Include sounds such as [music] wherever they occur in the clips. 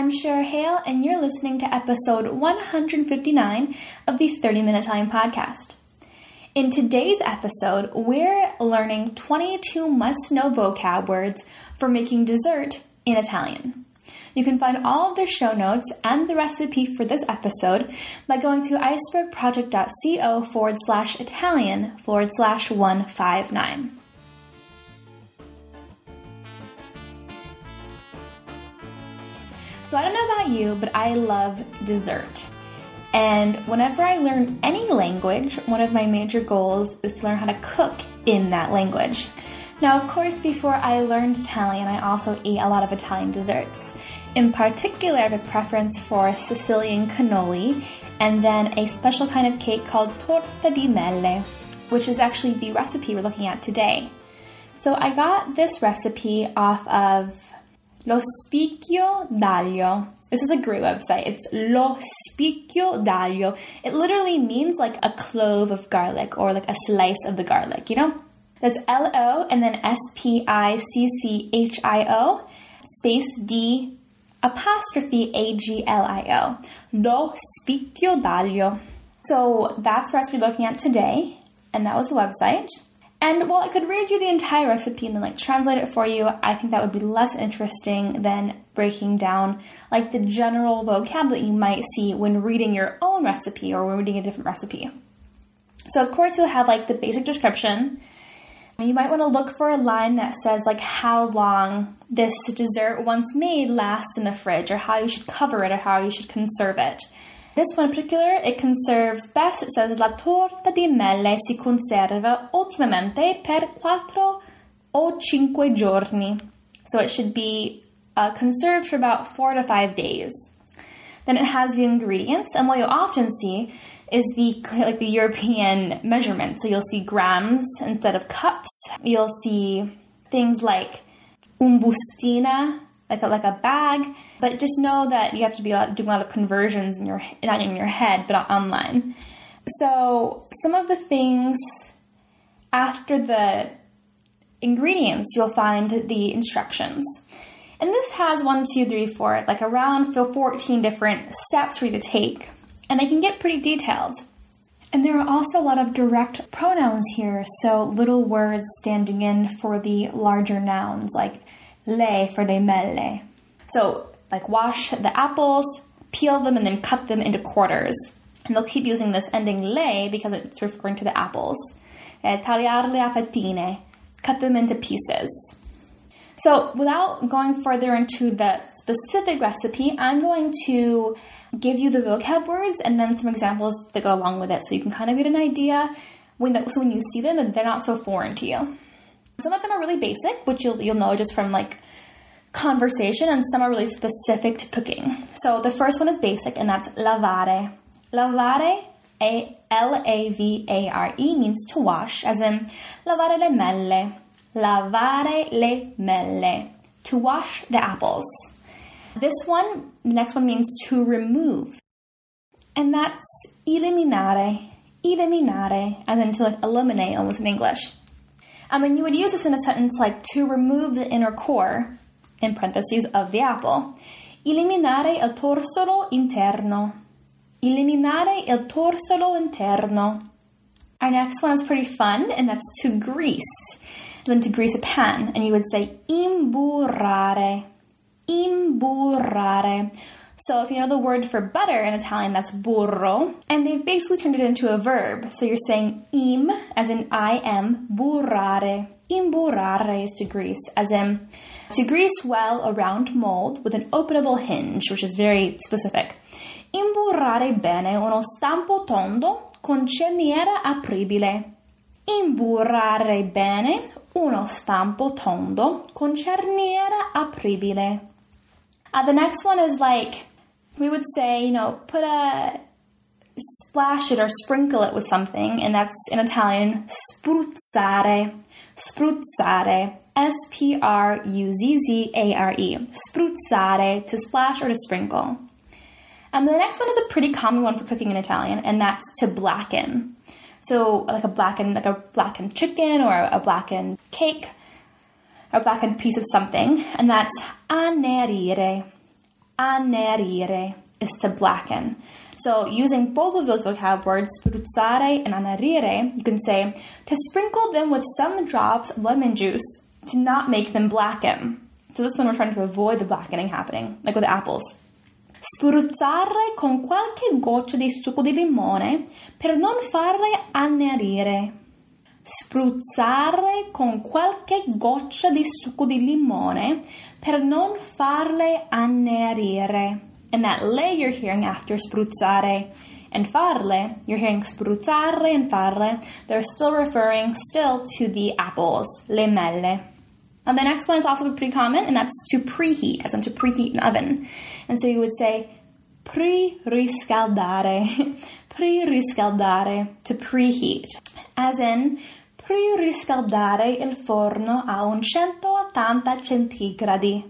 I'm Cher Hale, and you're listening to episode 159 of the 30 Minute Italian Podcast. In today's episode, we're learning 22 must know vocab words for making dessert in Italian. You can find all of the show notes and the recipe for this episode by going to icebergproject.co forward slash Italian forward slash 159. So I don't know about you, but I love dessert. And whenever I learn any language, one of my major goals is to learn how to cook in that language. Now, of course, before I learned Italian, I also ate a lot of Italian desserts. In particular, I have a preference for Sicilian cannoli and then a special kind of cake called torta di mele, which is actually the recipe we're looking at today. So I got this recipe off of Lo Spicchio d'Aglio. This is a great website. It's Lo Spicchio d'Aglio. It literally means like a clove of garlic or like a slice of the garlic, you know? That's L O and then S P I C C H I O space D apostrophe A G L I O. Lo Spicchio d'Aglio. So that's the recipe we're looking at today, and that was the website. And while I could read you the entire recipe and then like translate it for you, I think that would be less interesting than breaking down like the general vocab that you might see when reading your own recipe or when reading a different recipe. So of course you'll have like the basic description. You might want to look for a line that says like how long this dessert once made lasts in the fridge or how you should cover it or how you should conserve it. This one in particular, it conserves best. It says la torta di mele si conserva ottimamente per quattro o cinque giorni. So it should be uh, conserved for about four to five days. Then it has the ingredients, and what you'll often see is the [laughs] like the European measurement. So you'll see grams instead of cups. You'll see things like un bustina, like a, like a bag. But just know that you have to be doing a lot of conversions in your not in your head, but online. So some of the things after the ingredients, you'll find the instructions. And this has one, two, three, four, like around 14 different steps for you to take. And they can get pretty detailed. And there are also a lot of direct pronouns here, so little words standing in for the larger nouns, like le for le mele. So, like wash the apples, peel them, and then cut them into quarters. And they'll keep using this ending le because it's referring to the apples. Eh, tagliarle a fettine, cut them into pieces. So, without going further into the specific recipe, I'm going to give you the vocab words and then some examples that go along with it so you can kind of get an idea when the, so when you see them they're not so foreign to you. Some of them are really basic, which you'll, you'll know just from like conversation, and some are really specific to cooking. So the first one is basic, and that's lavare. Lavare, A L A V A R E, means to wash, as in lavare le mele. Lavare le mele. To wash the apples. This one, the next one means to remove. And that's eliminare. Eliminare, as in to like eliminate almost in English. Um, I mean, you would use this in a sentence like to remove the inner core, in parentheses, of the apple. Eliminare il torsolo interno. Eliminare il torsolo interno. Our next one is pretty fun, and that's to grease. Then to grease a pan, and you would say imburrare. Imburrare. So if you know the word for butter in Italian, that's burro, and they've basically turned it into a verb. So you're saying im, as in I am, burrare. Imburrare is to grease, as in to grease well a round mold with an openable hinge, which is very specific. Imburrare bene uno stampo tondo con cerniera apribile. Imburrare bene uno stampo tondo con cerniera apribile. Uh, the next one is like we would say, you know, put a splash it or sprinkle it with something, and that's in Italian spruzzare. Spruzzare. S P R U Z Z A R E. Spruzzare, to splash or to sprinkle. And the next one is a pretty common one for cooking in Italian, and that's to blacken. So, like a blackened, like a blackened chicken or a blackened cake, or a blackened piece of something, and that's annerire Annerire is to blacken. So using both of those vocab words, spruzzare and annerire, you can say to sprinkle them with some drops of lemon juice to not make them blacken. So that's when we're trying to avoid the blackening happening, like with apples. Spruzzare con qualche goccia di succo di limone per non farle annerire. Spruzzare con qualche goccia di succo di limone per non farle annerire. And that le you're hearing after spruzzare and farle, you're hearing spruzzare and farle. They're still referring still to the apples, le mele. And the next one is also pretty common, and that's to preheat, as in to preheat an oven. And so you would say pre-riscaldare, [laughs] pre-riscaldare, to preheat. As in, pre-riscaldare il forno a 180 centigradi,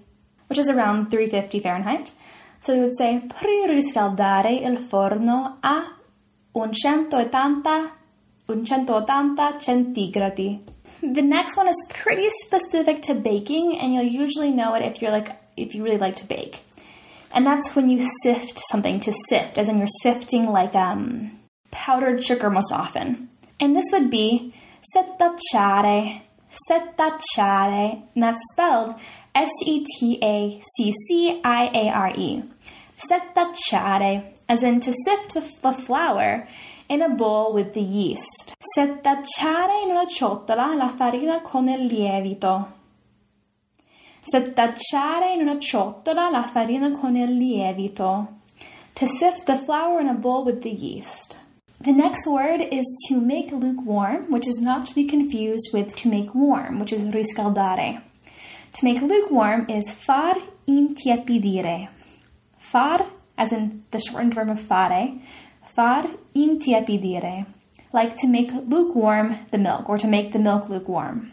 which is around 350 Fahrenheit. So you would say pre-riscaldare il forno a 180, 180 centigradi. The next one is pretty specific to baking, and you'll usually know it if you're like if you really like to bake. And that's when you sift something to sift, as in you're sifting like um, powdered sugar most often. And this would be setacciare, setacciare, and that's spelled. Setacciare, as in to sift the flour in a bowl with the yeast. Setacciare in una ciotola la farina con il lievito. Setacciare in una ciotola la farina con il lievito. To sift the flour in a bowl with the yeast. The next word is to make lukewarm, which is not to be confused with to make warm, which is riscaldare. To make lukewarm is far intiepidire. Far, as in the shortened verb of fare, far intiepidire, like to make lukewarm the milk or to make the milk lukewarm.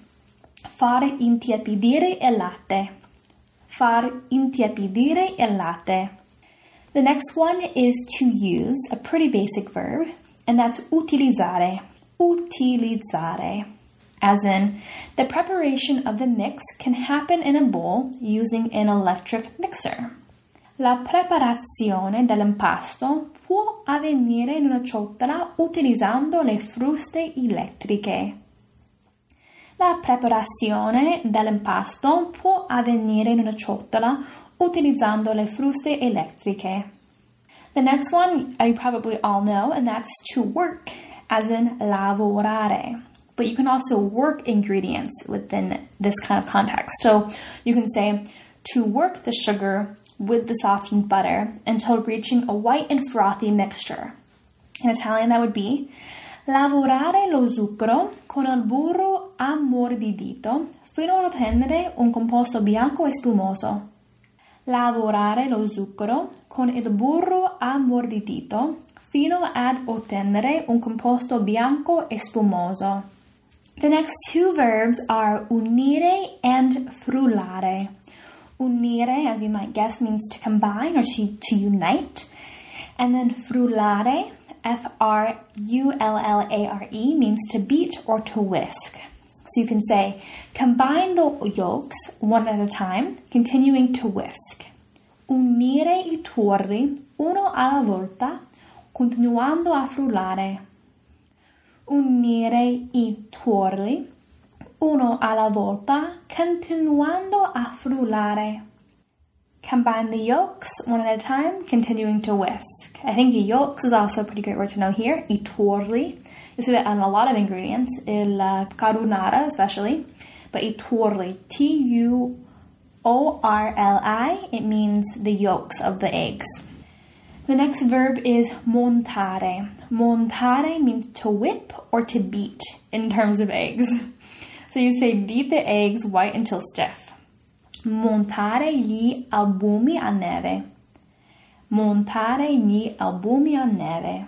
Far intiepidire il latte. Far intiepidire il latte. The next one is to use a pretty basic verb, and that's utilizzare. Utilizzare. As in, the preparation of the mix can happen in a bowl using an electric mixer. La preparazione dell'impasto può avvenire in una ciotola utilizzando le fruste elettriche. La preparazione dell'impasto può avvenire in una ciotola utilizzando le fruste elettriche. The next one you probably all know, and that's to work, as in lavorare. But you can also work ingredients within this kind of context. So you can say to work the sugar with the softened butter until reaching a white and frothy mixture. In Italian, that would be lavorare lo zucchero con il burro ammorbidito fino a ottenere un composto bianco e spumoso. Lavorare lo zucchero con il burro ammorbidito fino ad ottenere un composto bianco e spumoso. The next two verbs are unire and frullare. Unire, as you might guess, means to combine or to, to unite. And then frullare, F R U L L A R E, means to beat or to whisk. So you can say, combine the yolks one at a time, continuing to whisk. Unire i tuorli uno alla volta, continuando a frullare. Unire i tuorli uno alla volta, continuando a frullare. Combine the yolks one at a time, continuing to whisk. I think yolks is also a pretty great word to know here. I tuorli. You see that on a lot of ingredients, il uh, carbonara especially. But i tuorli, T U O R L I, it means the yolks of the eggs. The next verb is montare. Montare means to whip or to beat in terms of eggs. [laughs] So you say beat the eggs white until stiff. Montare gli albumi a neve. Montare gli albumi a neve.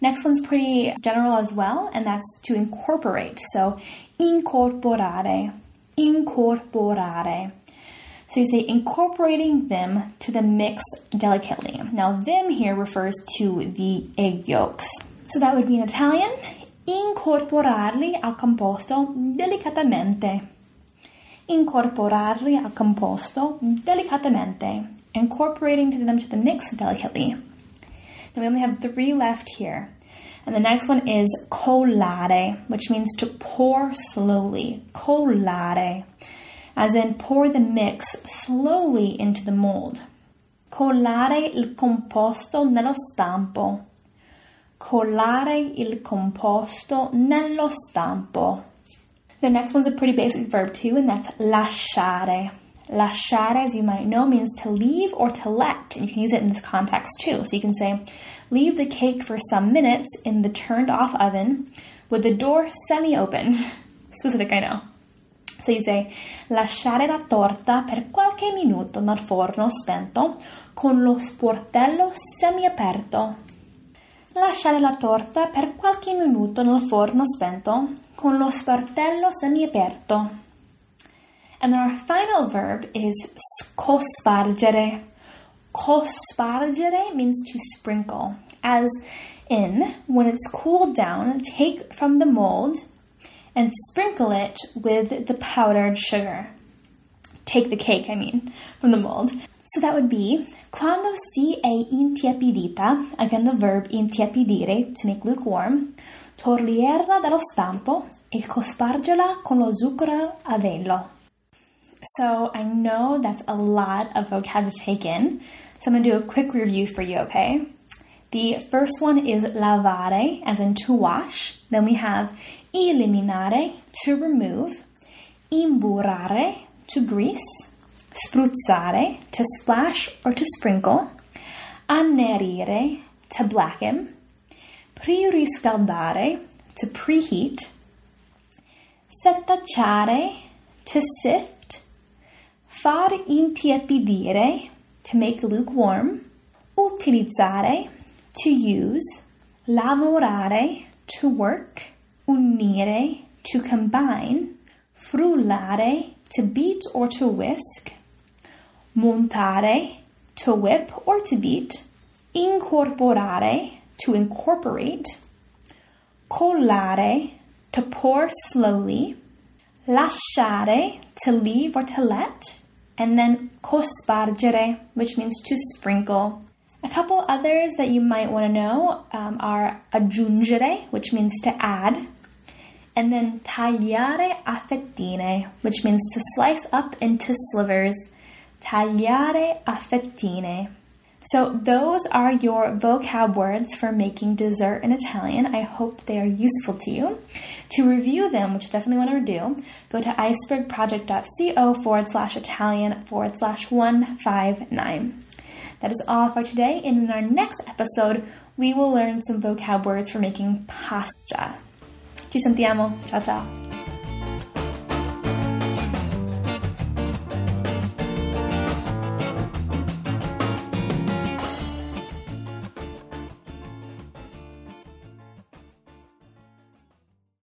Next one's pretty general as well, and that's to incorporate. So incorporare. Incorporare. So you say incorporating them to the mix delicately. Now, them here refers to the egg yolks. So that would be in Italian incorporarli al composto delicatamente. Incorporarli al composto delicatamente. incorporating them to the mix delicately. Then we only have three left here. And the next one is colare, which means to pour slowly. Colare, as in pour the mix slowly into the mold. Colare il composto nello stampo. Colare il composto nello stampo. The next one's a pretty basic verb too, and that's lasciare. Lasciare, as you might know, means to leave or to let, and you can use it in this context too. So you can say, leave the cake for some minutes in the turned off oven with the door semi open. [laughs] Specific, I know. So you say, lasciare la torta per qualche minuto nel forno spento con lo sportello semiaperto. Lasciare la torta per qualche minuto nel forno spento con lo sportello semiaperto. And our final verb is cospargere. Cospargere means to sprinkle, as in when it's cooled down, take from the mold and sprinkle it with the powdered sugar. Take the cake, I mean, from the mold. So that would be quando si è intiepidita, again the verb intiepidire, to make lukewarm, toglierla dallo stampo e cospargerla con lo zucchero a velo. So I know that's a lot of vocab to take in, so I'm going to do a quick review for you, okay? The first one is lavare, as in to wash. Then we have eliminare, to remove. Imburrare, to grease spruzzare, to splash or to sprinkle, annerire, to blacken, preriscaldare, to preheat, setacciare, to sift, far intiepidire, to make lukewarm, utilizzare, to use, lavorare, to work, unire, to combine, frullare, to beat or to whisk, montare, to whip or to beat, incorporare, to incorporate, colare, to pour slowly, lasciare, to leave or to let, and then cospargere, which means to sprinkle. A couple others that you might want to know um, are aggiungere, which means to add, and then tagliare a fettine, which means to slice up into slivers tagliare a fettine. So, those are your vocab words for making dessert in Italian. I hope they are useful to you. To review them, which I definitely want to do, go to icebergproject.co forward slash Italian forward slash 159. That is all for today. And in our next episode, we will learn some vocab words for making pasta. Ci sentiamo. Ciao ciao.